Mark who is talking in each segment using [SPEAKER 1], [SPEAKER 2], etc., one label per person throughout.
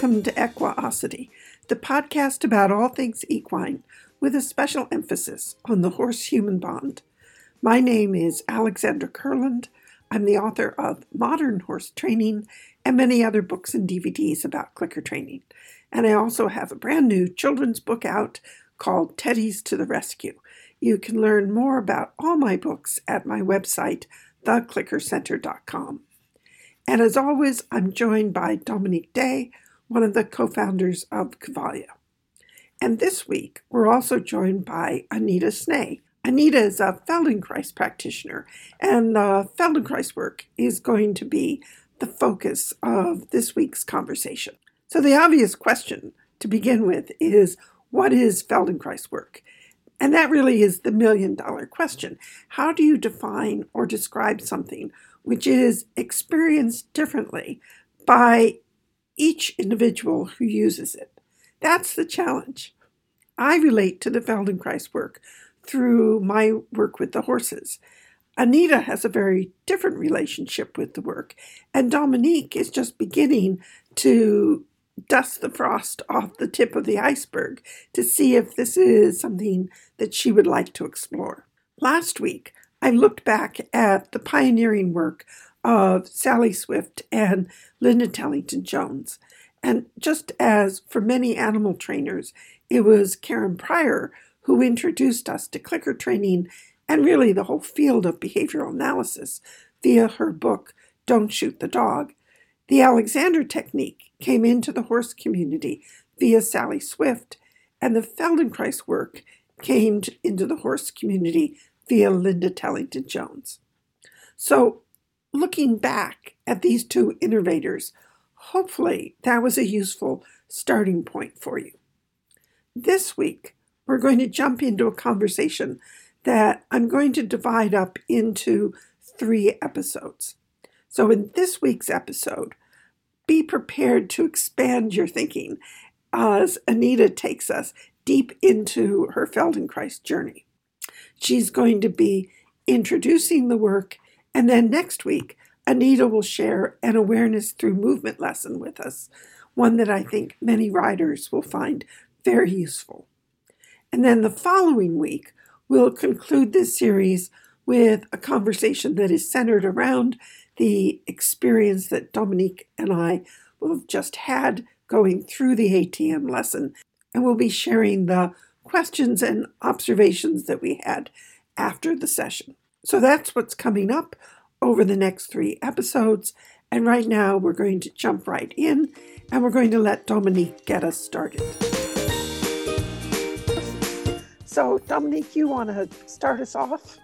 [SPEAKER 1] Welcome to Equiosity, the podcast about all things equine, with a special emphasis on the horse human bond. My name is Alexandra Kurland. I'm the author of Modern Horse Training and many other books and DVDs about clicker training. And I also have a brand new children's book out called Teddy's to the Rescue. You can learn more about all my books at my website, theclickercenter.com. And as always, I'm joined by Dominique Day, one of the co founders of Cavalia. And this week, we're also joined by Anita Schnee. Anita is a Feldenkrais practitioner, and the Feldenkrais work is going to be the focus of this week's conversation. So, the obvious question to begin with is what is Feldenkrais work? And that really is the million dollar question. How do you define or describe something which is experienced differently by each individual who uses it? That's the challenge. I relate to the Feldenkrais work through my work with the horses. Anita has a very different relationship with the work, and Dominique is just beginning to dust the frost off the tip of the iceberg to see if this is something that she would like to explore. Last week, I looked back at the pioneering work of Sally Swift and Linda Tellington Jones. And just as for many animal trainers, it was Karen Pryor who introduced us to clicker training and really the whole field of behavioral analysis via her book, Don't Shoot the Dog. The Alexander technique came into the horse community via Sally Swift, and the Feldenkrais work came into the horse community via Linda Tellington Jones. So, looking back at these two innovators, hopefully that was a useful starting point for you. This week, we're going to jump into a conversation that I'm going to divide up into three episodes. So, in this week's episode, be prepared to expand your thinking as Anita takes us deep into her Feldenkrais journey. She's going to be introducing the work, and then next week, Anita will share an awareness through movement lesson with us, one that I think many riders will find very useful. And then the following week, we'll conclude this series with a conversation that is centered around the experience that Dominique and I will have just had going through the ATM lesson, and we'll be sharing the questions and observations that we had after the session. So that's what's coming up over the next three episodes. And right now, we're going to jump right in and we're going to let Dominique get us started. So, Dominique, you want to start us off?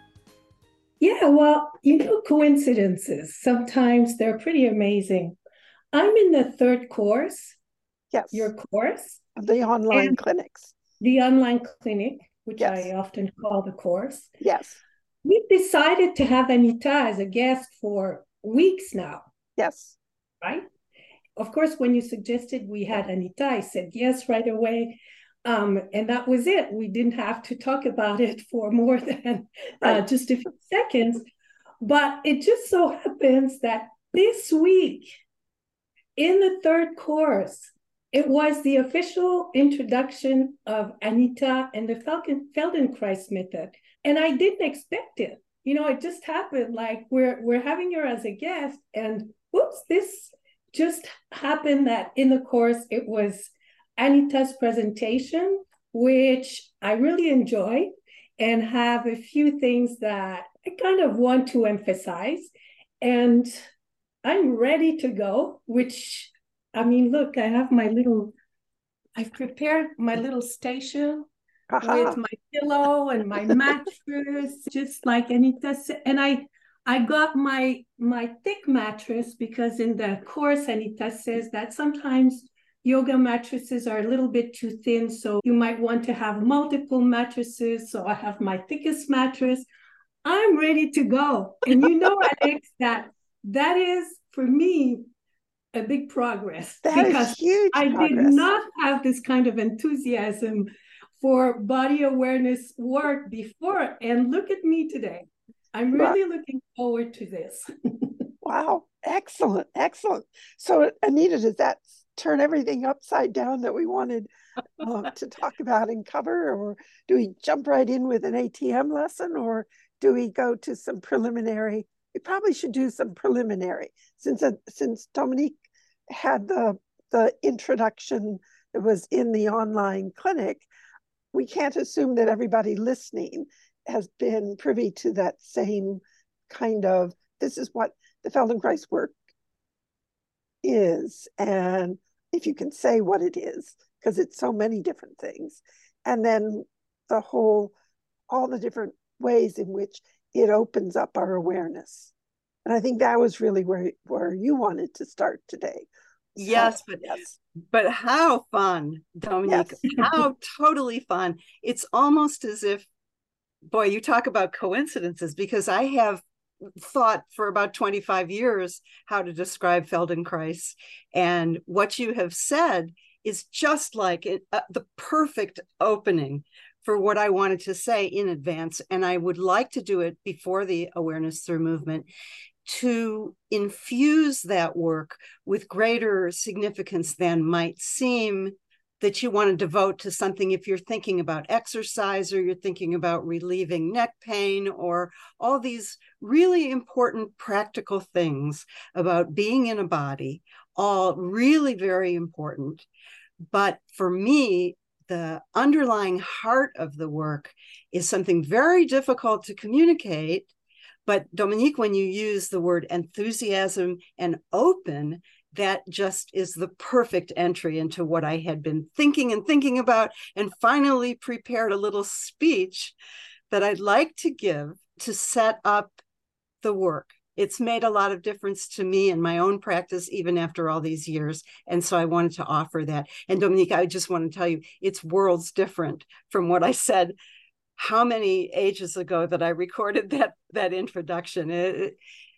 [SPEAKER 2] Yeah, well, you know, coincidences, sometimes they're pretty amazing. I'm in the third course.
[SPEAKER 1] Yes.
[SPEAKER 2] Your course.
[SPEAKER 1] The online clinics.
[SPEAKER 2] The online clinic, which yes. I often call the course.
[SPEAKER 1] Yes.
[SPEAKER 2] We've decided to have Anita as a guest for weeks now.
[SPEAKER 1] Yes.
[SPEAKER 2] Right? Of course, when you suggested we had Anita, I said yes right away. Um, and that was it. We didn't have to talk about it for more than uh, right. uh, just a few seconds. But it just so happens that this week, in the third course, it was the official introduction of Anita and the Falcon Feldenkrais method. And I didn't expect it. You know, it just happened like we're we're having her as a guest, and whoops, this just happened that in the course it was Anita's presentation, which I really enjoyed and have a few things that I kind of want to emphasize. And I'm ready to go, which I mean, look, I have my little, I've prepared my little station uh-huh. with my pillow and my mattress, just like Anita said. And I I got my my thick mattress because in the course Anita says that sometimes yoga mattresses are a little bit too thin, so you might want to have multiple mattresses. So I have my thickest mattress. I'm ready to go. And you know, Alex, that that is for me a big progress
[SPEAKER 1] that because I
[SPEAKER 2] progress. did not have this kind of enthusiasm for body awareness work before. And look at me today. I'm really wow. looking forward to this.
[SPEAKER 1] wow. Excellent. Excellent. So, Anita, does that turn everything upside down that we wanted uh, to talk about and cover, or do we jump right in with an ATM lesson, or do we go to some preliminary? We probably should do some preliminary since uh, since Dominique had the the introduction that was in the online clinic. We can't assume that everybody listening has been privy to that same kind of this is what the Feldenkrais work is, and if you can say what it is, because it's so many different things, and then the whole, all the different ways in which it opens up our awareness. And I think that was really where where you wanted to start today.
[SPEAKER 3] Yes, but yes. but how fun, Dominique. Yes. how totally fun. It's almost as if boy, you talk about coincidences because I have thought for about 25 years how to describe Feldenkrais. And what you have said is just like it, uh, the perfect opening for what I wanted to say in advance. And I would like to do it before the Awareness Through movement to infuse that work with greater significance than might seem that you want to devote to something if you're thinking about exercise or you're thinking about relieving neck pain or all these really important practical things about being in a body, all really very important. But for me, the underlying heart of the work is something very difficult to communicate. But Dominique, when you use the word enthusiasm and open, that just is the perfect entry into what I had been thinking and thinking about, and finally prepared a little speech that I'd like to give to set up the work. It's made a lot of difference to me in my own practice, even after all these years. And so I wanted to offer that. And Dominique, I just want to tell you, it's worlds different from what I said how many ages ago that I recorded that that introduction. It,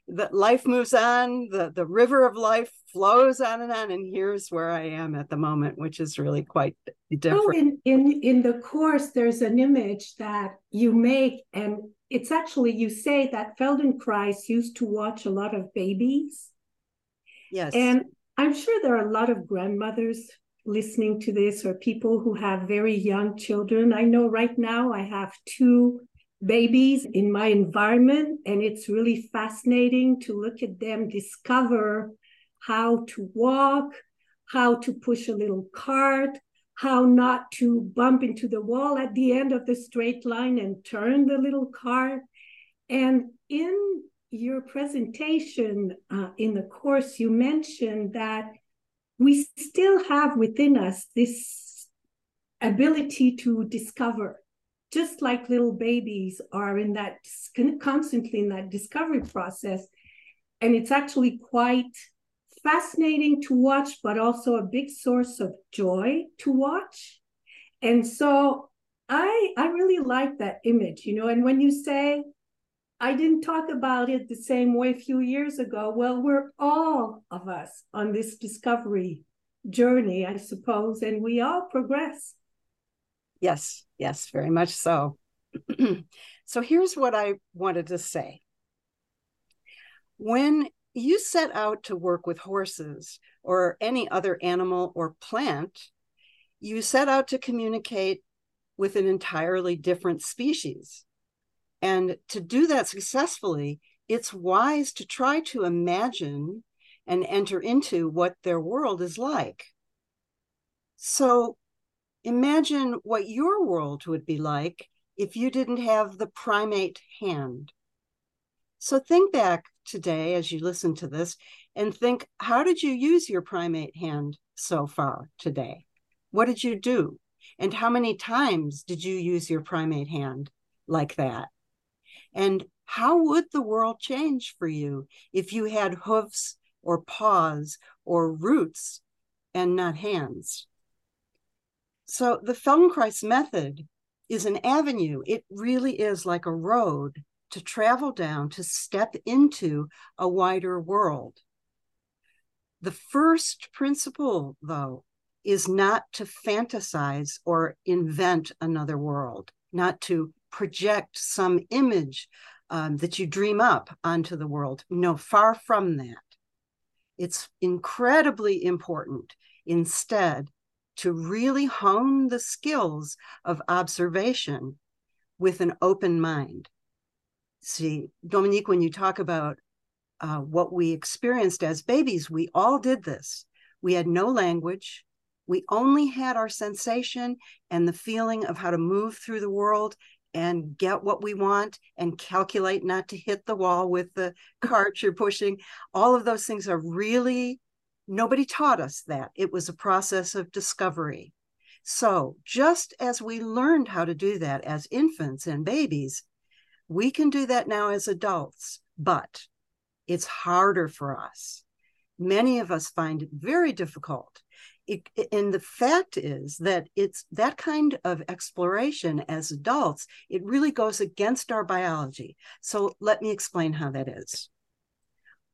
[SPEAKER 3] that life moves on, the, the river of life flows on and on. And here's where I am at the moment, which is really quite different. Oh,
[SPEAKER 2] in, in, in the course, there's an image that you make, and it's actually, you say that Feldenkrais used to watch a lot of babies.
[SPEAKER 3] Yes.
[SPEAKER 2] And I'm sure there are a lot of grandmothers listening to this or people who have very young children. I know right now I have two babies in my environment, and it's really fascinating to look at them discover how to walk, how to push a little cart, how not to bump into the wall at the end of the straight line and turn the little cart. And in your presentation uh, in the course, you mentioned that we still have within us this ability to discover just like little babies are in that constantly in that discovery process. And it's actually quite fascinating to watch but also a big source of joy to watch. And so i i really like that image you know and when you say i didn't talk about it the same way a few years ago well we're all of us on this discovery journey i suppose and we all progress
[SPEAKER 3] Yes, yes, very much so. so here's what I wanted to say. When you set out to work with horses or any other animal or plant, you set out to communicate with an entirely different species. And to do that successfully, it's wise to try to imagine and enter into what their world is like. So Imagine what your world would be like if you didn't have the primate hand. So think back today as you listen to this and think how did you use your primate hand so far today? What did you do? And how many times did you use your primate hand like that? And how would the world change for you if you had hoofs or paws or roots and not hands? So the Feldenkrais method is an avenue. It really is like a road to travel down, to step into a wider world. The first principle, though, is not to fantasize or invent another world, not to project some image um, that you dream up onto the world. No, far from that. It's incredibly important instead to really hone the skills of observation with an open mind. See, Dominique, when you talk about uh, what we experienced as babies, we all did this. We had no language. We only had our sensation and the feeling of how to move through the world and get what we want and calculate not to hit the wall with the cart you're pushing. All of those things are really, nobody taught us that. It was a process of discovery. So, just as we learned how to do that as infants and babies, we can do that now as adults, but it's harder for us. Many of us find it very difficult it, and the fact is that it's that kind of exploration as adults it really goes against our biology. So let me explain how that is.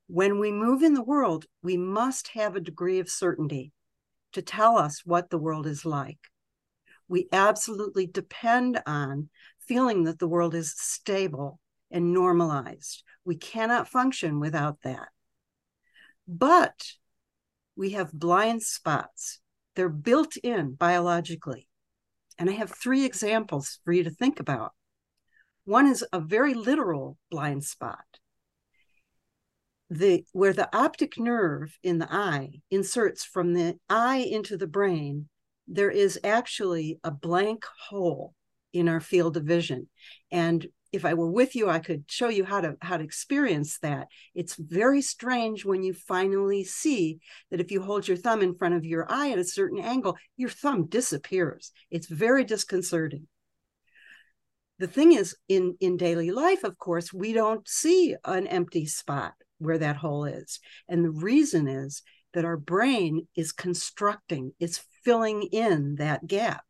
[SPEAKER 3] When we move in the world we must have a degree of certainty to tell us what the world is like. We absolutely depend on feeling that the world is stable and normalized. We cannot function without that. But we have blind spots. They're built in biologically. And I have three examples for you to think about. One is a very literal blind spot. The, where the optic nerve in the eye inserts from the eye into the brain, there is actually a blank hole in our field of vision. And if I were with you, I could show you how to how to experience that. It's very strange when you finally see that if you hold your thumb in front of your eye at a certain angle, your thumb disappears. It's very disconcerting. The thing is, in in daily life, of course, we don't see an empty spot where that hole is, and the reason is that our brain is constructing, it's filling in that gap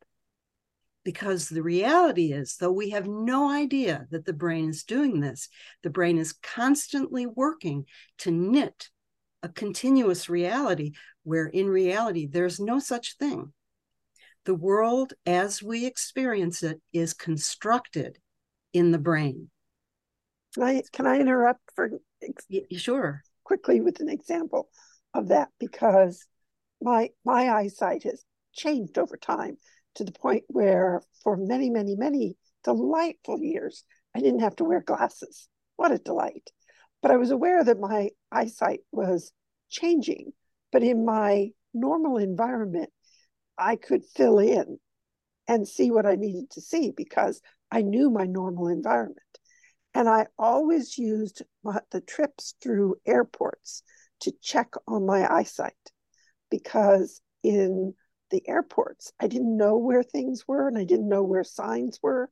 [SPEAKER 3] because the reality is, though we have no idea that the brain is doing this, the brain is constantly working to knit a continuous reality where in reality there's no such thing. The world as we experience it is constructed in the brain.
[SPEAKER 1] Can I, can I interrupt for
[SPEAKER 3] sure
[SPEAKER 1] quickly with an example of that because my my eyesight has changed over time to the point where for many, many, many delightful years, I didn't have to wear glasses. What a delight. But I was aware that my eyesight was changing. But in my normal environment, I could fill in and see what I needed to see because I knew my normal environment. And I always used my, the trips through airports to check on my eyesight because in the airports. I didn't know where things were and I didn't know where signs were.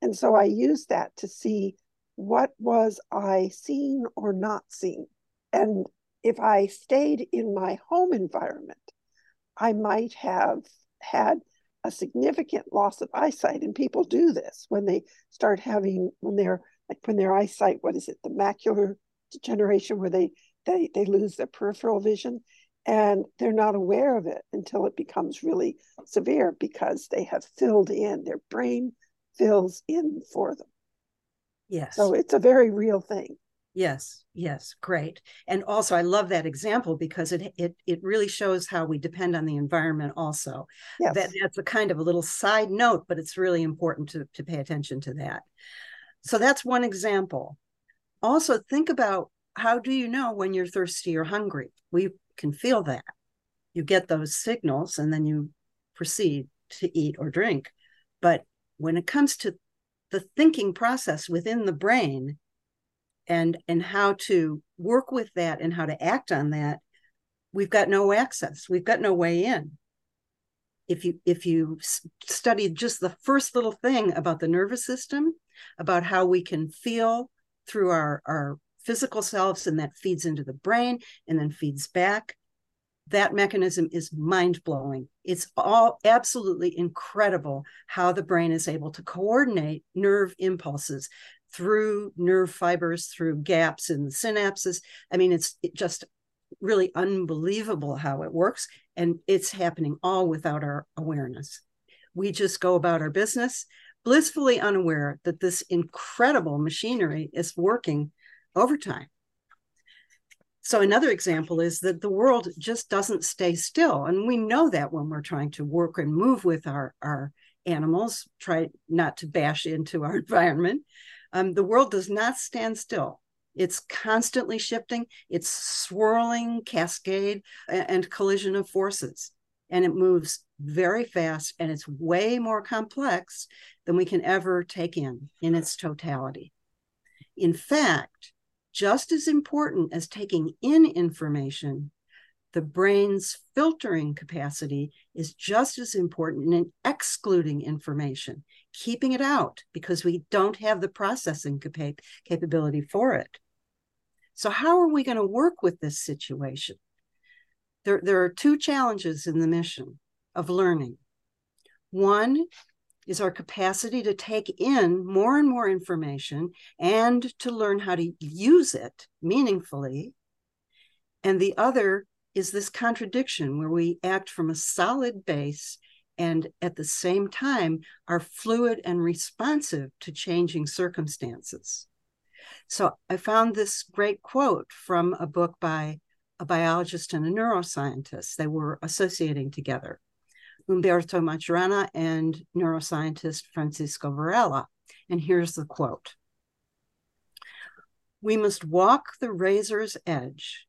[SPEAKER 1] And so I used that to see what was I seeing or not seeing. And if I stayed in my home environment, I might have had a significant loss of eyesight. And people do this when they start having, when they're like when their eyesight, what is it, the macular degeneration, where they they they lose their peripheral vision and they're not aware of it until it becomes really severe because they have filled in their brain fills in for them.
[SPEAKER 3] Yes.
[SPEAKER 1] So it's a very real thing.
[SPEAKER 3] Yes yes great. And also i love that example because it it it really shows how we depend on the environment also. Yes. that that's a kind of a little side note but it's really important to to pay attention to that. So that's one example. Also think about how do you know when you're thirsty or hungry? We can feel that. You get those signals and then you proceed to eat or drink. But when it comes to the thinking process within the brain and and how to work with that and how to act on that, we've got no access. We've got no way in. If you if you study just the first little thing about the nervous system, about how we can feel through our our physical selves and that feeds into the brain and then feeds back that mechanism is mind blowing. It's all absolutely incredible how the brain is able to coordinate nerve impulses through nerve fibers, through gaps in the synapses. I mean, it's just really unbelievable how it works. And it's happening all without our awareness. We just go about our business, blissfully unaware that this incredible machinery is working overtime. so another example is that the world just doesn't stay still. And we know that when we're trying to work and move with our our animals try not to bash into our environment um, the world does not stand still. It's constantly shifting. It's swirling cascade and collision of forces. And it moves very fast and it's way more complex than we can ever take in in its totality. In fact just as important as taking in information, the brain's filtering capacity is just as important in excluding information, keeping it out because we don't have the processing capa- capability for it. So, how are we going to work with this situation? There, there are two challenges in the mission of learning. One is our capacity to take in more and more information and to learn how to use it meaningfully. And the other is this contradiction where we act from a solid base and at the same time are fluid and responsive to changing circumstances. So I found this great quote from a book by a biologist and a neuroscientist. They were associating together. Humberto Maturana and neuroscientist Francisco Varela. And here's the quote We must walk the razor's edge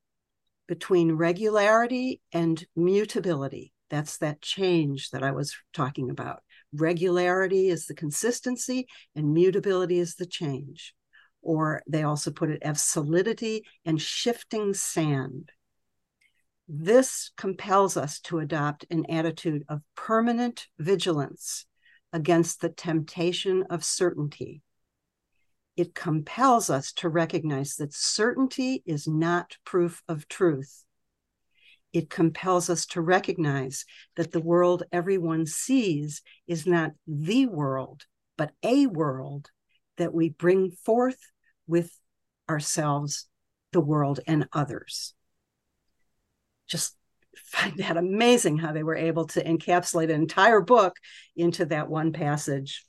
[SPEAKER 3] between regularity and mutability. That's that change that I was talking about. Regularity is the consistency, and mutability is the change. Or they also put it as solidity and shifting sand. This compels us to adopt an attitude of permanent vigilance against the temptation of certainty. It compels us to recognize that certainty is not proof of truth. It compels us to recognize that the world everyone sees is not the world, but a world that we bring forth with ourselves, the world, and others just find that amazing how they were able to encapsulate an entire book into that one passage.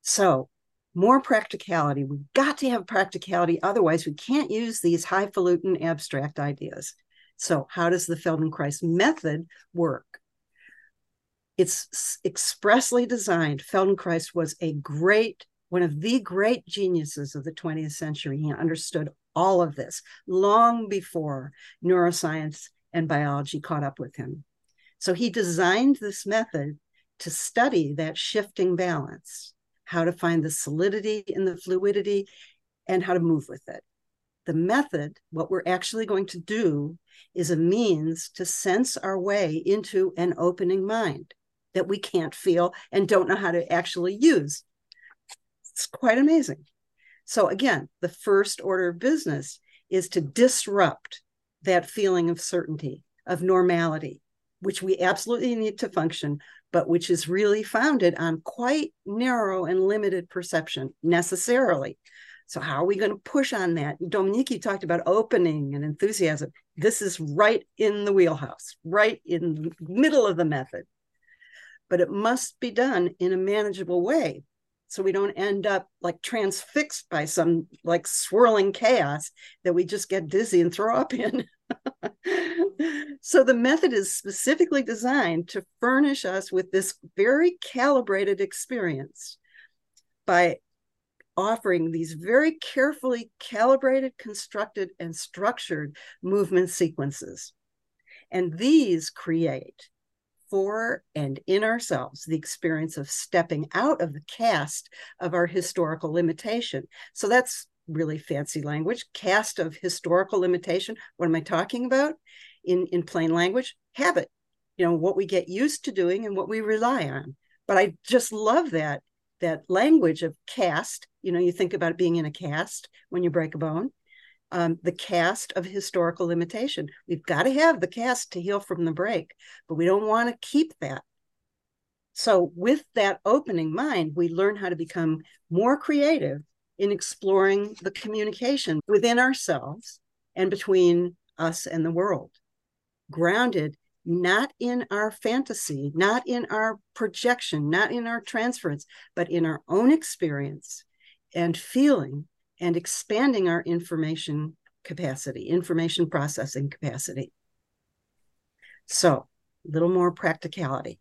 [SPEAKER 3] So, more practicality. We've got to have practicality. Otherwise, we can't use these highfalutin abstract ideas. So, how does the Feldenkrais method work? It's expressly designed. Feldenkrais was a great, one of the great geniuses of the 20th century. He understood all of this long before neuroscience and biology caught up with him. So he designed this method to study that shifting balance, how to find the solidity in the fluidity, and how to move with it. The method, what we're actually going to do, is a means to sense our way into an opening mind that we can't feel and don't know how to actually use. It's quite amazing. So, again, the first order of business is to disrupt that feeling of certainty, of normality, which we absolutely need to function, but which is really founded on quite narrow and limited perception necessarily. So, how are we going to push on that? Dominique, talked about opening and enthusiasm. This is right in the wheelhouse, right in the middle of the method. But it must be done in a manageable way so we don't end up like transfixed by some like swirling chaos that we just get dizzy and throw up in. so the method is specifically designed to furnish us with this very calibrated experience by offering these very carefully calibrated, constructed, and structured movement sequences. And these create for and in ourselves the experience of stepping out of the cast of our historical limitation. So that's really fancy language. Cast of historical limitation. What am I talking about? In, in plain language, habit, you know, what we get used to doing and what we rely on. But I just love that that language of cast. You know, you think about being in a cast when you break a bone um, the cast of historical limitation. We've got to have the cast to heal from the break, but we don't want to keep that. So, with that opening mind, we learn how to become more creative in exploring the communication within ourselves and between us and the world, grounded not in our fantasy, not in our projection, not in our transference, but in our own experience and feeling and expanding our information capacity, information processing capacity. So, a little more practicality.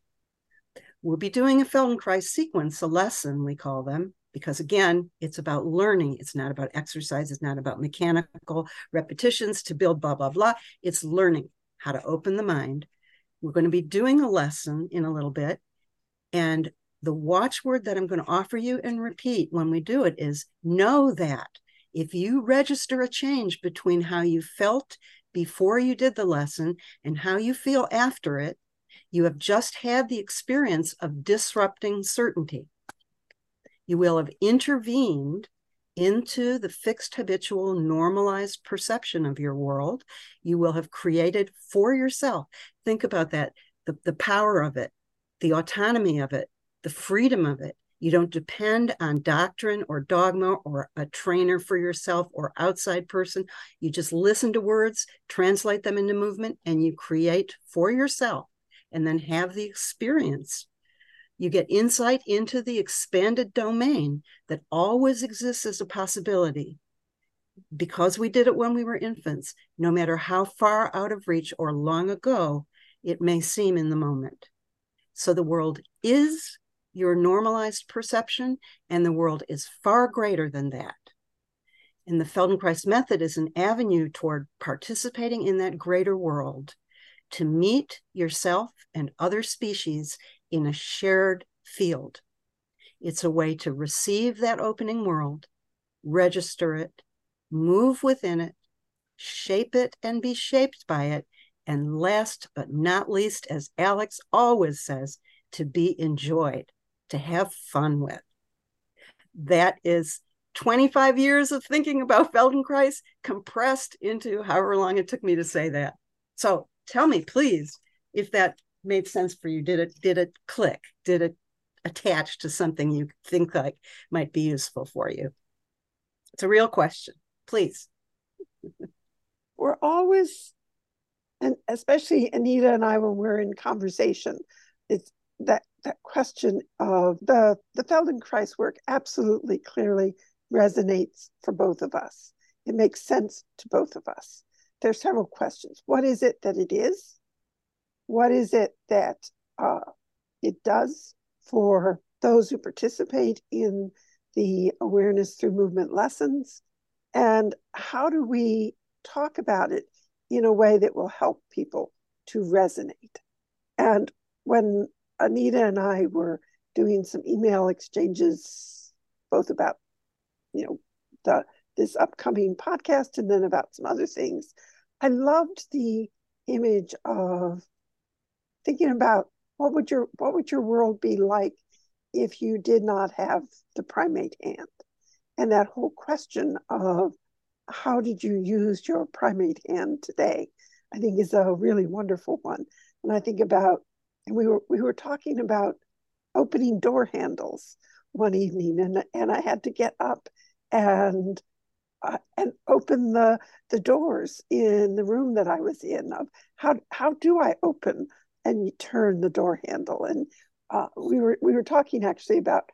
[SPEAKER 3] We'll be doing a Feldenkrais sequence, a lesson, we call them, because again, it's about learning. It's not about exercise. It's not about mechanical repetitions to build blah, blah, blah. It's learning how to open the mind. We're going to be doing a lesson in a little bit. And the watchword that I'm going to offer you and repeat when we do it is know that if you register a change between how you felt before you did the lesson and how you feel after it, you have just had the experience of disrupting certainty. You will have intervened into the fixed, habitual, normalized perception of your world. You will have created for yourself. Think about that the, the power of it, the autonomy of it, the freedom of it. You don't depend on doctrine or dogma or a trainer for yourself or outside person. You just listen to words, translate them into movement, and you create for yourself and then have the experience. You get insight into the expanded domain that always exists as a possibility. Because we did it when we were infants, no matter how far out of reach or long ago it may seem in the moment. So the world is your normalized perception, and the world is far greater than that. And the Feldenkrais method is an avenue toward participating in that greater world to meet yourself and other species in a shared field. It's a way to receive that opening world, register it, move within it, shape it, and be shaped by it. And last but not least, as Alex always says, to be enjoyed, to have fun with. That is 25 years of thinking about Feldenkrais compressed into however long it took me to say that. So tell me, please, if that made sense for you. Did it did it click? Did it attach to something you think like might be useful for you? It's a real question. Please.
[SPEAKER 1] We're always and especially Anita and I when we're in conversation, it's that that question of the the Feldenkrais work absolutely clearly resonates for both of us. It makes sense to both of us. There's several questions. What is it that it is? What is it that uh, it does for those who participate in the awareness through movement lessons? And how do we talk about it in a way that will help people to resonate? And when Anita and I were doing some email exchanges, both about, you know, the this upcoming podcast and then about some other things. I loved the image of thinking about what would your what would your world be like if you did not have the primate hand and that whole question of how did you use your primate hand today i think is a really wonderful one and i think about we were we were talking about opening door handles one evening and and I had to get up and uh, and open the the doors in the room that I was in of how how do I open and turn the door handle? And uh, we were we were talking actually about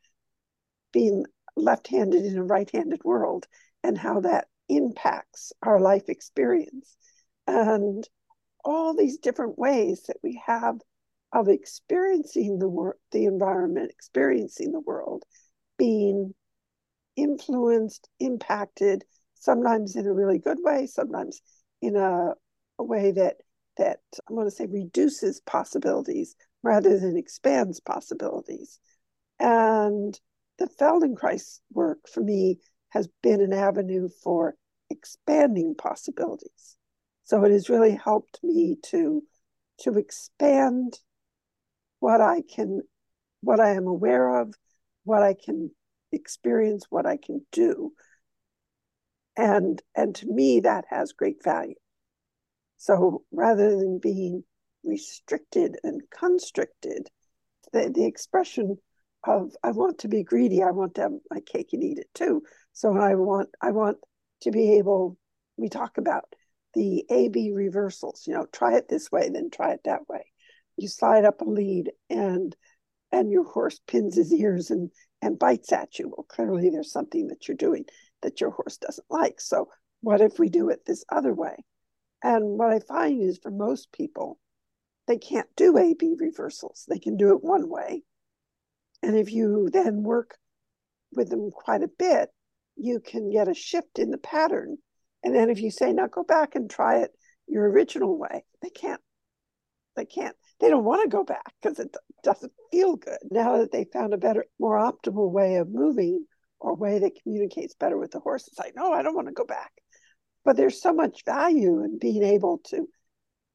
[SPEAKER 1] being left-handed in a right-handed world and how that impacts our life experience. And all these different ways that we have of experiencing the world, the environment, experiencing the world, being influenced, impacted, sometimes in a really good way, sometimes in a, a way that that I'm going to say reduces possibilities rather than expands possibilities. And the Feldenkrais work for me has been an avenue for expanding possibilities. So it has really helped me to to expand what I can, what I am aware of, what I can experience, what I can do. And, and to me, that has great value. So rather than being restricted and constricted, the, the expression of I want to be greedy, I want to have my cake and eat it too. So I want I want to be able, we talk about the A B reversals, you know, try it this way, then try it that way you slide up a lead and and your horse pins his ears and and bites at you well clearly there's something that you're doing that your horse doesn't like so what if we do it this other way? And what I find is for most people, they can't do A B reversals. They can do it one way. And if you then work with them quite a bit, you can get a shift in the pattern. And then if you say, now go back and try it your original way, they can't. They can't. They don't want to go back because it doesn't feel good. Now that they found a better, more optimal way of moving or way that communicates better with the horse, it's like, no, I don't want to go back. But there's so much value in being able to,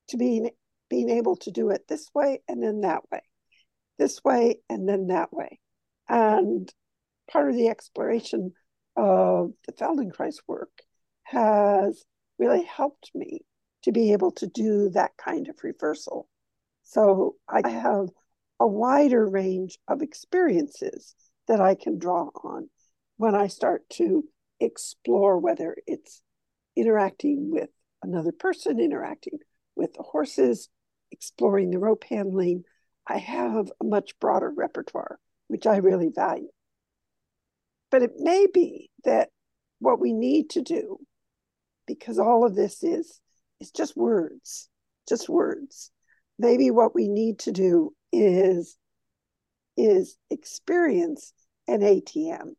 [SPEAKER 1] to being being able to do it this way and then that way, this way and then that way. And part of the exploration of the Feldenkrais work has really helped me to be able to do that kind of reversal. So I have a wider range of experiences that I can draw on when I start to explore whether it's interacting with another person, interacting with the horses, exploring the rope handling. I have a much broader repertoire, which I really value. But it may be that what we need to do, because all of this is is just words, just words. Maybe what we need to do is is experience an ATM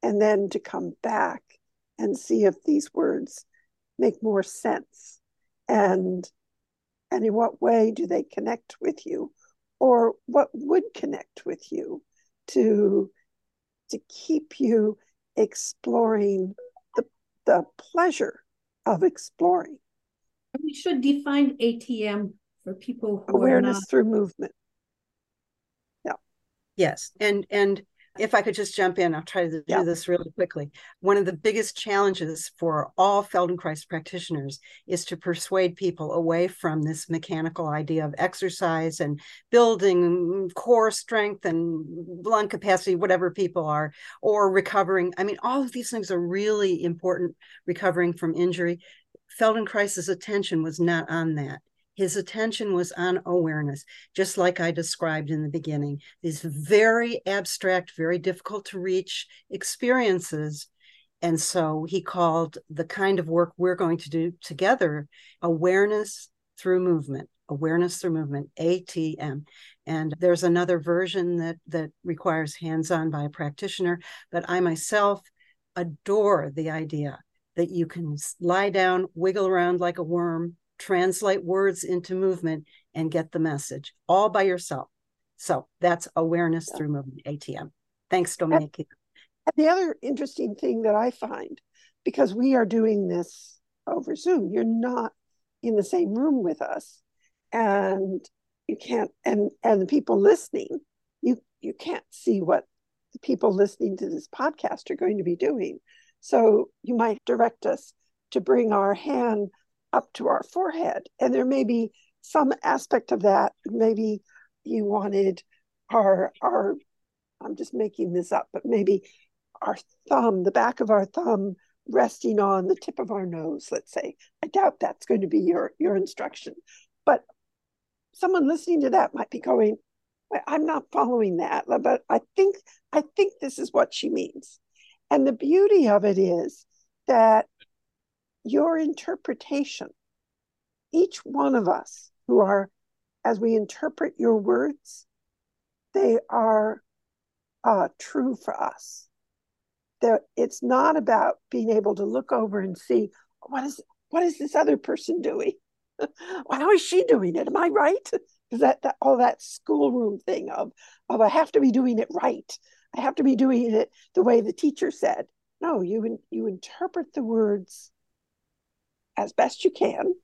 [SPEAKER 1] and then to come back and see if these words make more sense and and in what way do they connect with you or what would connect with you to to keep you exploring the, the pleasure of exploring.
[SPEAKER 2] We should define ATM for people who
[SPEAKER 1] awareness
[SPEAKER 2] not...
[SPEAKER 1] through movement. Yeah.
[SPEAKER 3] Yes, and and if I could just jump in, I'll try to do this really quickly. One of the biggest challenges for all Feldenkrais practitioners is to persuade people away from this mechanical idea of exercise and building mm, core strength and lung capacity, whatever people are, or recovering. I mean, all of these things are really important, recovering from injury. Feldenkrais's attention was not on that. His attention was on awareness, just like I described in the beginning. These very abstract, very difficult to reach experiences. And so he called the kind of work we're going to do together awareness through movement awareness through movement atm and there's another version that that requires hands-on by a practitioner but i myself adore the idea that you can lie down wiggle around like a worm translate words into movement and get the message all by yourself. So that's awareness yeah. through movement, ATM. Thanks, Dominique. And,
[SPEAKER 1] the other interesting thing that I find, because we are doing this over Zoom, you're not in the same room with us, and you can't, and and the people listening, you you can't see what the people listening to this podcast are going to be doing. So you might direct us to bring our hand up to our forehead. And there may be some aspect of that. Maybe you wanted our our I'm just making this up, but maybe our thumb, the back of our thumb resting on the tip of our nose, let's say. I doubt that's going to be your your instruction. But someone listening to that might be going, I'm not following that, but I think I think this is what she means. And the beauty of it is that your interpretation, each one of us who are, as we interpret your words, they are uh, true for us. That it's not about being able to look over and see what is what is this other person doing? How is she doing it? Am I right? Is that, that all that schoolroom thing of of I have to be doing it right. I have to be doing it the way the teacher said. No, you you interpret the words as best you can,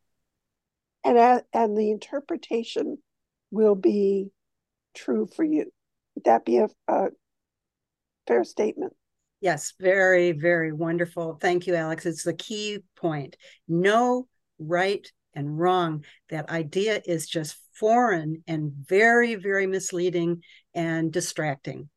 [SPEAKER 1] and and the interpretation will be true for you. Would that be a, a fair statement?
[SPEAKER 3] Yes, very, very wonderful. Thank you, Alex. It's the key point. No right and wrong. That idea is just foreign and very, very misleading and distracting.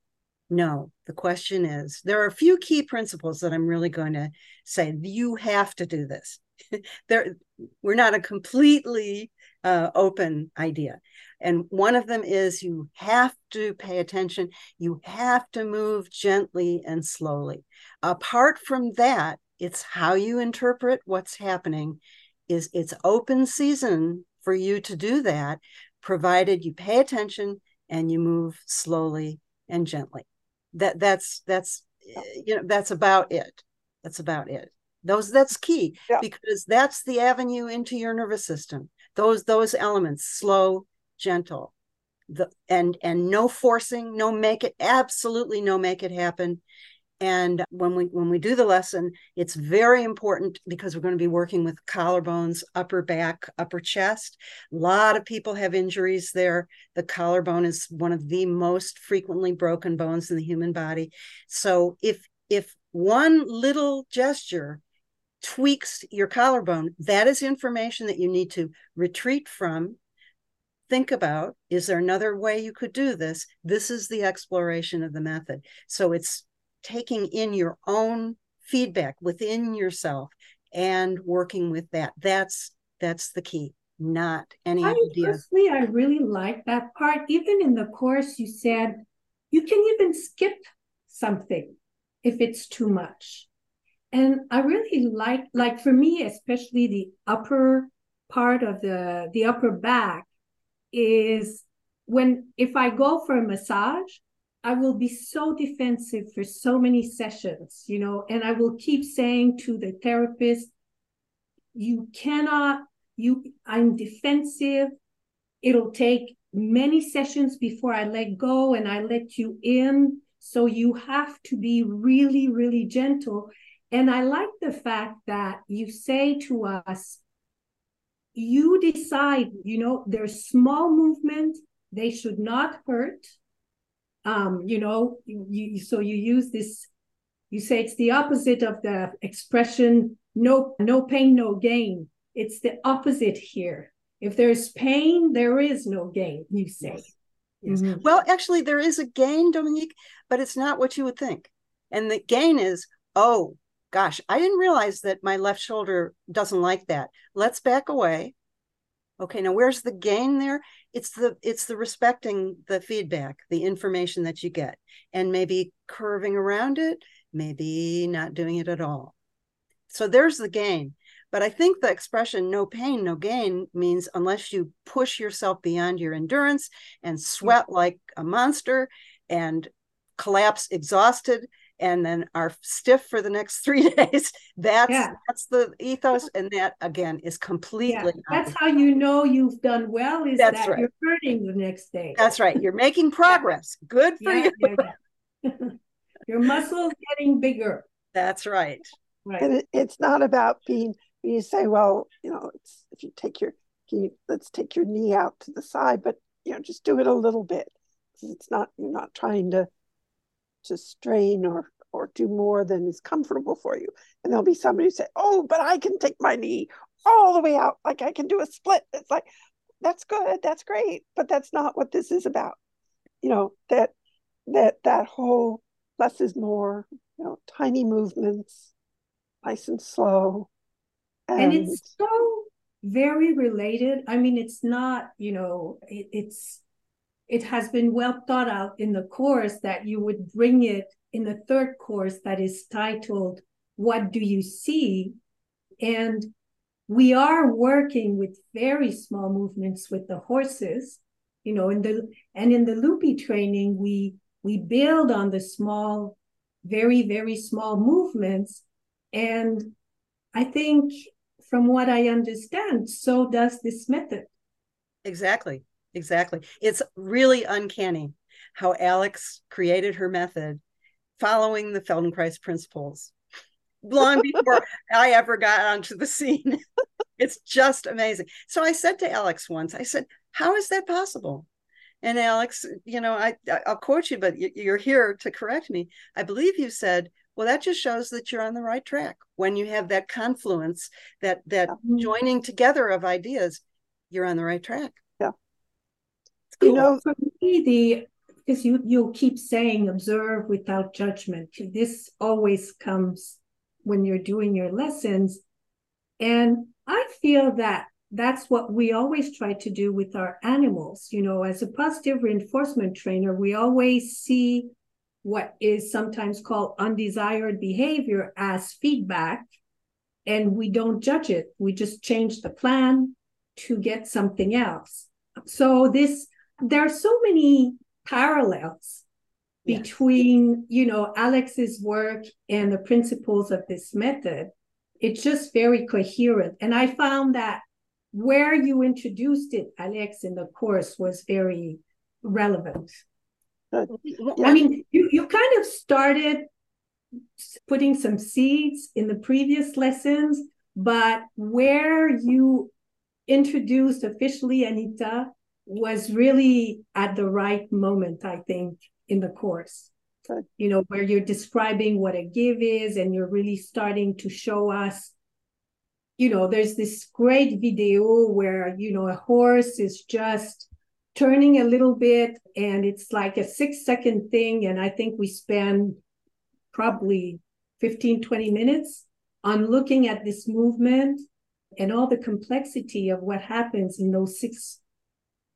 [SPEAKER 3] No, the question is there are a few key principles that I'm really going to say you have to do this. there we're not a completely uh, open idea. And one of them is you have to pay attention. You have to move gently and slowly. Apart from that it's how you interpret what's happening is it's open season for you to do that provided you pay attention and you move slowly and gently that that's that's eh, you know that's about it. That's about it. Those that's key yeah. because that's the avenue into your nervous system. Those those elements slow gentle the and and no forcing no make it absolutely no make it happen and when we when we do the lesson it's very important because we're going to be working with collarbones upper back upper chest. A lot of people have injuries there. The collarbone is one of the most frequently broken bones in the human body. So if if one little gesture tweaks your collarbone that is information that you need to retreat from. Think about is there another way you could do this? This is the exploration of the method. So it's taking in your own feedback within yourself and working with that. That's that's the key not any
[SPEAKER 2] I, idea personally i really like that part. Even in the course you said you can even skip something if it's too much. And i really like like for me especially the upper part of the the upper back is when if i go for a massage I will be so defensive for so many sessions, you know, and I will keep saying to the therapist, you cannot, you, I'm defensive. It'll take many sessions before I let go and I let you in. So you have to be really, really gentle. And I like the fact that you say to us, you decide, you know, there's small movements, they should not hurt um, you know, you, so you use this, you say it's the opposite of the expression no no pain no gain. It's the opposite here. If there's pain there is no gain you say. Yes.
[SPEAKER 3] Mm-hmm. well actually there is a gain dominique but it's not what you would think. And the gain is oh gosh i didn't realize that my left shoulder doesn't like that. Let's back away. Okay now where's the gain there it's the it's the respecting the feedback the information that you get and maybe curving around it maybe not doing it at all. So there's the gain. But i think the expression no pain no gain means unless you push yourself beyond your endurance and sweat like a monster and collapse exhausted and then are stiff for the next three days. That's yeah. that's the ethos, and that again is completely.
[SPEAKER 2] Yeah. That's how you know you've done well. Is that's that right. you're hurting the next day?
[SPEAKER 3] That's right. You're making progress. Yeah. Good for you.
[SPEAKER 2] Your muscles getting bigger.
[SPEAKER 3] That's right.
[SPEAKER 1] Right. And it, it's not about being. You say, well, you know, it's if you take your, you, let's take your knee out to the side, but you know, just do it a little bit. It's not. You're not trying to to strain or or do more than is comfortable for you. And there'll be somebody who say, "Oh, but I can take my knee all the way out, like I can do a split." It's like that's good, that's great, but that's not what this is about. You know that that that whole less is more. You know, tiny movements, nice and slow,
[SPEAKER 2] and, and it's so very related. I mean, it's not. You know, it, it's it has been well thought out in the course that you would bring it in the third course that is titled What Do You See? And we are working with very small movements with the horses, you know, in the and in the loopy training, we we build on the small, very, very small movements. And I think from what I understand, so does this method.
[SPEAKER 3] Exactly exactly. It's really uncanny how Alex created her method following the Feldenkrais principles long before I ever got onto the scene. it's just amazing. So I said to Alex once, I said, How is that possible? And Alex, you know, I I'll quote you, but you're here to correct me. I believe you said, "Well, that just shows that you're on the right track when you have that confluence, that that mm-hmm. joining together of ideas. You're on the right track."
[SPEAKER 1] You know,
[SPEAKER 2] for me, the because you you keep saying observe without judgment. This always comes when you're doing your lessons, and I feel that that's what we always try to do with our animals. You know, as a positive reinforcement trainer, we always see what is sometimes called undesired behavior as feedback and we don't judge it. We just change the plan to get something else. So this there are so many parallels yes. between, you know, Alex's work and the principles of this method. It's just very coherent. And I found that where you introduced it, Alex, in the course was very relevant. I mean, you, you kind of started putting some seeds in the previous lessons, but where you introduced officially Anita was really at the right moment, I think, in the course. Good. You know, where you're describing what a give is and you're really starting to show us. You know, there's this great video where, you know, a horse is just turning a little bit and it's like a six second thing and i think we spend probably 15 20 minutes on looking at this movement and all the complexity of what happens in those six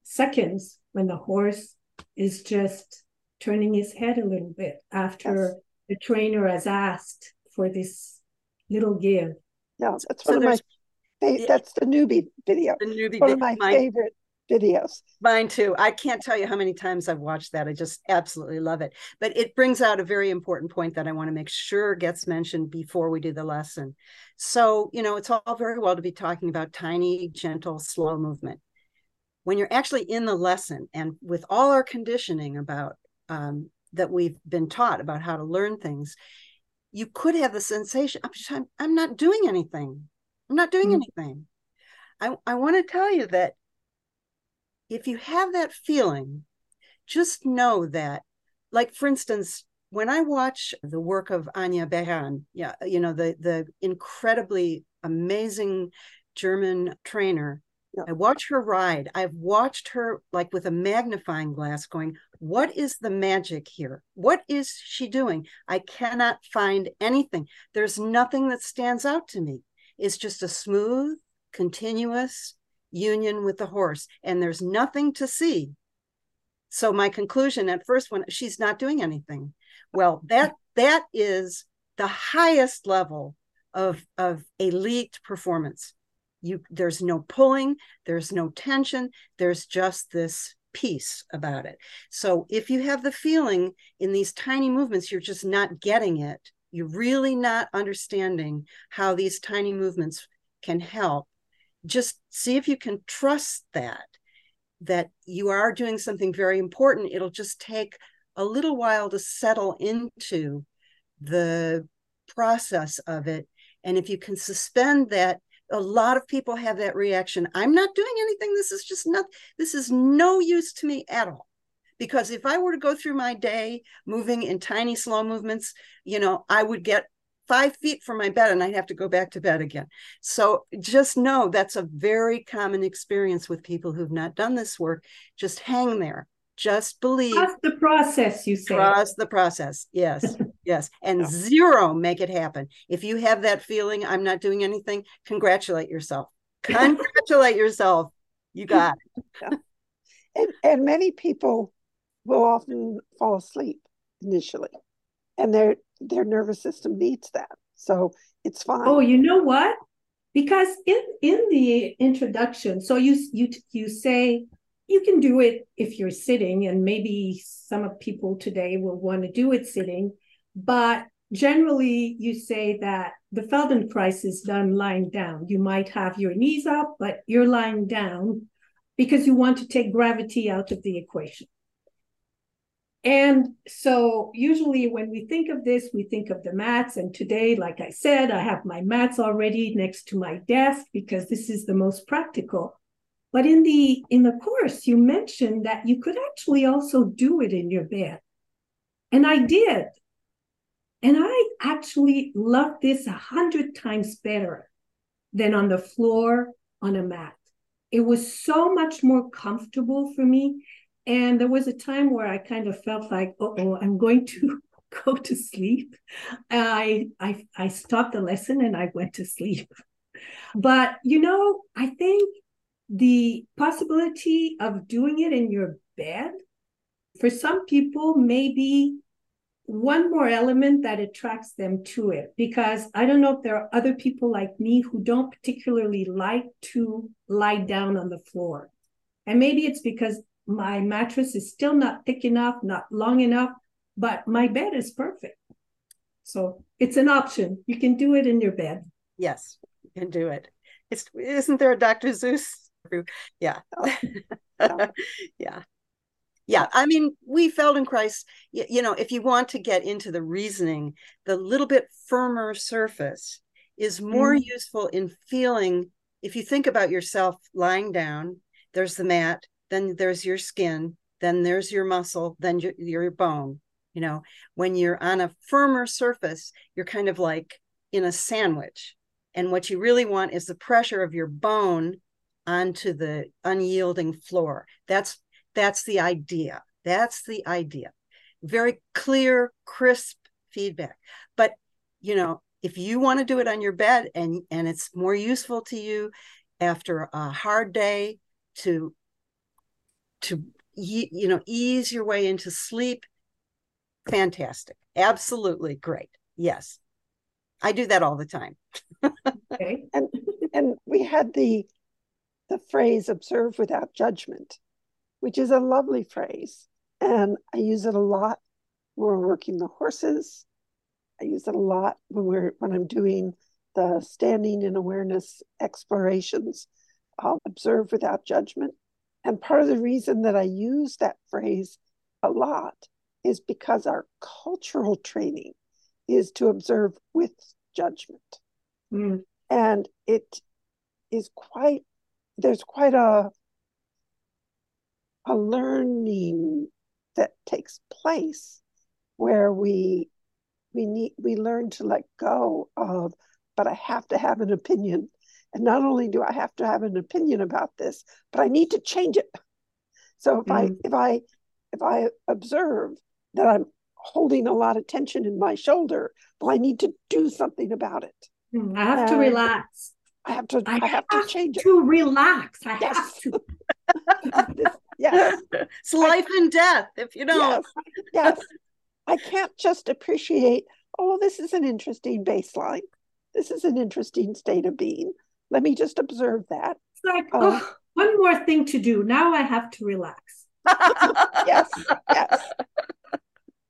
[SPEAKER 2] seconds when the horse is just turning his head a little bit after yes. the trainer has asked for this little give
[SPEAKER 1] yeah that's so one of my that's the newbie video the newbie one of my, my favorite videos.
[SPEAKER 3] Mine too. I can't tell you how many times I've watched that. I just absolutely love it. But it brings out a very important point that I want to make sure gets mentioned before we do the lesson. So, you know, it's all very well to be talking about tiny, gentle, slow movement. When you're actually in the lesson and with all our conditioning about um, that we've been taught about how to learn things, you could have the sensation, I'm, I'm not doing anything. I'm not doing mm-hmm. anything. I, I want to tell you that if you have that feeling, just know that, like for instance, when I watch the work of Anja Beran, yeah, you know, the the incredibly amazing German trainer, yeah. I watch her ride. I've watched her like with a magnifying glass going, what is the magic here? What is she doing? I cannot find anything. There's nothing that stands out to me. It's just a smooth, continuous union with the horse and there's nothing to see so my conclusion at first when she's not doing anything well that that is the highest level of of elite performance you there's no pulling there's no tension there's just this peace about it. So if you have the feeling in these tiny movements you're just not getting it you're really not understanding how these tiny movements can help just see if you can trust that that you are doing something very important. It'll just take a little while to settle into the process of it. And if you can suspend that a lot of people have that reaction i'm not doing anything this is just not this is no use to me at all because if i were to go through my day moving in tiny slow movements you know i would get five feet from my bed and I'd have to go back to bed again. So just know that's a very common experience with people who've not done this work. Just hang there. Just believe.
[SPEAKER 2] Trust the process, you say.
[SPEAKER 3] Trust the process. Yes. Yes. And yeah. zero, make it happen. If you have that feeling, I'm not doing anything, congratulate yourself. Congratulate yourself. You got it. Yeah.
[SPEAKER 1] And, and many people will often fall asleep initially and their their nervous system needs that so it's fine
[SPEAKER 2] oh you know what because in in the introduction so you you you say you can do it if you're sitting and maybe some of people today will want to do it sitting but generally you say that the feldenkrais is done lying down you might have your knees up but you're lying down because you want to take gravity out of the equation and so, usually, when we think of this, we think of the mats. And today, like I said, I have my mats already next to my desk because this is the most practical. But in the in the course, you mentioned that you could actually also do it in your bed, and I did. And I actually love this a hundred times better than on the floor on a mat. It was so much more comfortable for me. And there was a time where I kind of felt like, oh, I'm going to go to sleep. I, I I stopped the lesson and I went to sleep. But you know, I think the possibility of doing it in your bed for some people maybe one more element that attracts them to it because I don't know if there are other people like me who don't particularly like to lie down on the floor. And maybe it's because my mattress is still not thick enough, not long enough, but my bed is perfect. So it's an option. You can do it in your bed.
[SPEAKER 3] Yes, you can do it. It's isn't there a Dr. Seuss? Yeah. yeah. Yeah. I mean, we Feldenkrais, you, you know, if you want to get into the reasoning, the little bit firmer surface is more mm. useful in feeling. If you think about yourself lying down, there's the mat, then there's your skin, then there's your muscle, then your, your bone. You know, when you're on a firmer surface, you're kind of like in a sandwich. And what you really want is the pressure of your bone onto the unyielding floor. That's that's the idea. That's the idea. Very clear, crisp feedback. But you know, if you want to do it on your bed and and it's more useful to you after a hard day to to you know ease your way into sleep fantastic absolutely great yes i do that all the time
[SPEAKER 1] okay and and we had the the phrase observe without judgment which is a lovely phrase and i use it a lot when we're working the horses i use it a lot when we're when i'm doing the standing and awareness explorations i'll observe without judgment and part of the reason that I use that phrase a lot is because our cultural training is to observe with judgment. Mm. And it is quite, there's quite a, a learning that takes place where we we need we learn to let go of but i have to have an opinion and not only do I have to have an opinion about this, but I need to change it. So if mm. I if I if I observe that I'm holding a lot of tension in my shoulder, well, I need to do something about it.
[SPEAKER 2] Mm, I have and to relax.
[SPEAKER 1] I have to. I, I have, have, to change
[SPEAKER 2] to it. relax. I yes. have to.
[SPEAKER 1] yes,
[SPEAKER 3] it's life I, and death. If you don't.
[SPEAKER 1] Yes, yes. I can't just appreciate. Oh, this is an interesting baseline. This is an interesting state of being. Let me just observe that.
[SPEAKER 2] It's like, um, oh, one more thing to do. Now I have to relax.
[SPEAKER 1] yes, yes.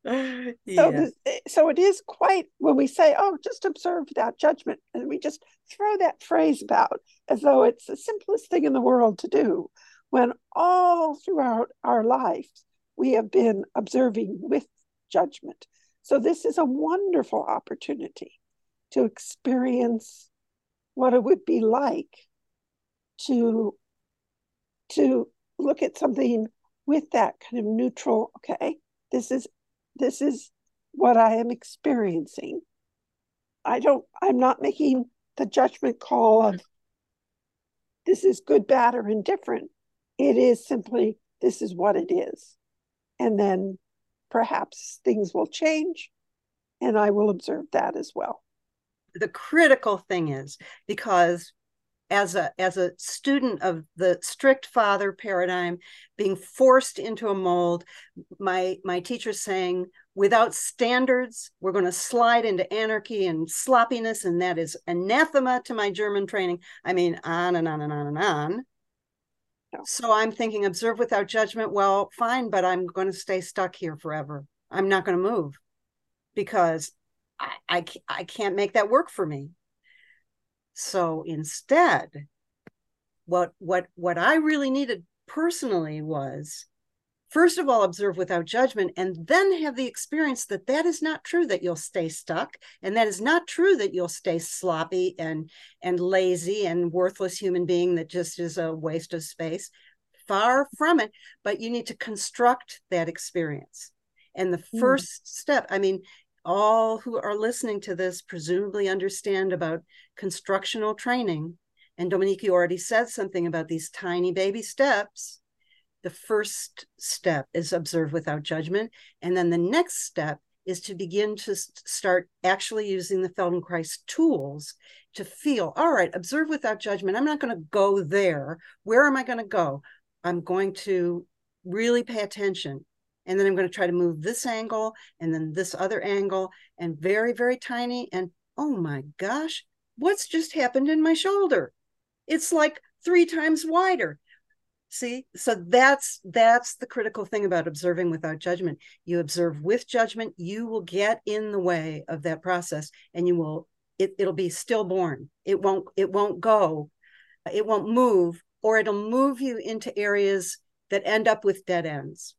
[SPEAKER 1] So, this, so it is quite when we say, "Oh, just observe without judgment," and we just throw that phrase about as though it's the simplest thing in the world to do. When all throughout our lives we have been observing with judgment. So this is a wonderful opportunity to experience what it would be like to to look at something with that kind of neutral okay this is this is what i am experiencing i don't i'm not making the judgment call of this is good bad or indifferent it is simply this is what it is. And then perhaps things will change and i will observe that as well.
[SPEAKER 3] The critical thing is because as a as a student of the strict father paradigm being forced into a mold my my teacher saying without standards we're going to slide into anarchy and sloppiness and that is anathema to my german training. I mean on and on and on and on so. I'm thinking observe without judgment. Well fine but i'm going to stay stuck here forever. I'm not going to move because I, I, I can't make that work for me. So instead, what what what I really needed personally was first of all observe without judgment and then have the experience that that is not true that you'll stay stuck and that is not true that you'll stay sloppy and and lazy and worthless human being that just is a waste of space far from it but you need to construct that experience and the hmm. first mm. step i mean all who are listening to this presumably understand about constructional training. And Dominique, you already said something about these tiny baby steps. The first step is observe without judgment. And then the next step is to begin to start actually using the Feldenkrais tools to feel, all right, observe without judgment. I'm not going to go there. Where am I going to go? I'm going to really pay attention and then I'm going to try to move this angle and then this other angle and very, very tiny. And oh my gosh, what's just happened in my shoulder? It's like three times wider. See, so that's that's the critical thing about observing without judgment. You observe with judgment, you will get in the way of that process and you will it, it'll be stillborn. It won't it won't go, it won't move, or it'll move you into areas that end up with dead ends.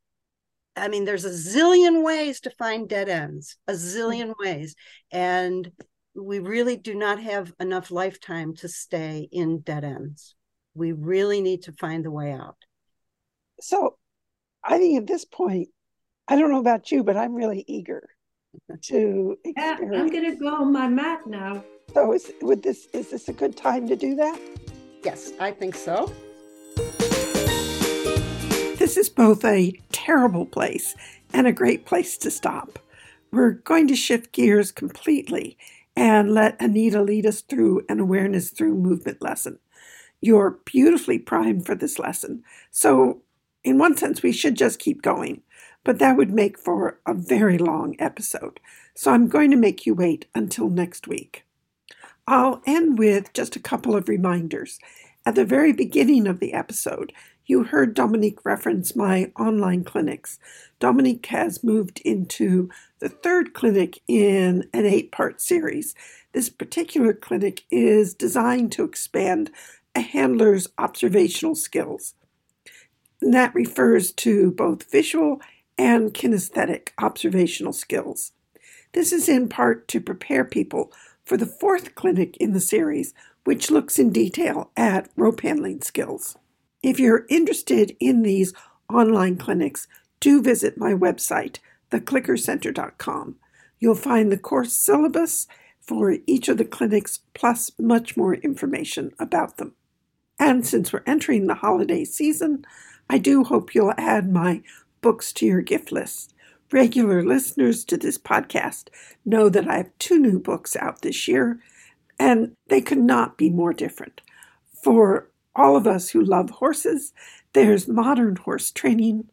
[SPEAKER 3] I mean, there's a zillion ways to find dead ends, a zillion mm-hmm. ways. And we really do not have enough lifetime to stay in dead ends. We really need to find the way out.
[SPEAKER 1] So I think at this point, I don't know about you, but I'm really eager to
[SPEAKER 2] yeah, I'm gonna go on my mat now.
[SPEAKER 1] So is would this is this a good time to do that?
[SPEAKER 3] Yes, I think so.
[SPEAKER 1] This is both a terrible place and a great place to stop. We're going to shift gears completely and let Anita lead us through an awareness through movement lesson. You're beautifully primed for this lesson. So, in one sense, we should just keep going, but that would make for a very long episode. So, I'm going to make you wait until next week. I'll end with just a couple of reminders. At the very beginning of the episode, you heard Dominique reference my online clinics. Dominique has moved into the third clinic in an eight part series. This particular clinic is designed to expand a handler's observational skills. And that refers to both visual and kinesthetic observational skills. This is in part to prepare people for the fourth clinic in the series, which looks in detail at rope handling skills. If you're interested in these online clinics, do visit my website, theclickercenter.com. You'll find the course syllabus for each of the clinics, plus much more information about them. And since we're entering the holiday season, I do hope you'll add my books to your gift list. Regular listeners to this podcast know that I have two new books out this year, and they could not be more different. For all of us who love horses, there's modern horse training,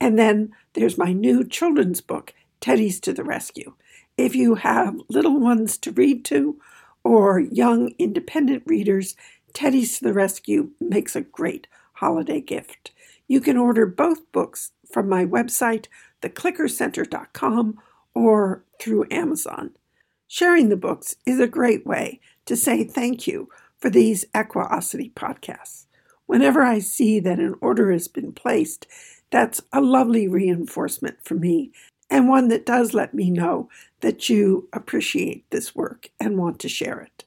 [SPEAKER 1] and then there's my new children's book, Teddy's to the Rescue. If you have little ones to read to or young independent readers, Teddy's to the Rescue makes a great holiday gift. You can order both books from my website, theclickercenter.com, or through Amazon. Sharing the books is a great way to say thank you for these Equiosity podcasts. Whenever I see that an order has been placed, that's a lovely reinforcement for me and one that does let me know that you appreciate this work and want to share it.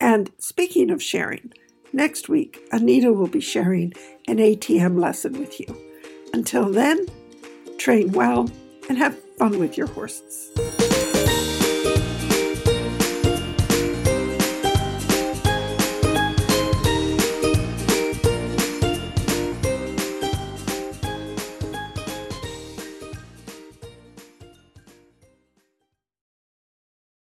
[SPEAKER 1] And speaking of sharing, next week Anita will be sharing an ATM lesson with you. Until then, train well and have fun with your horses.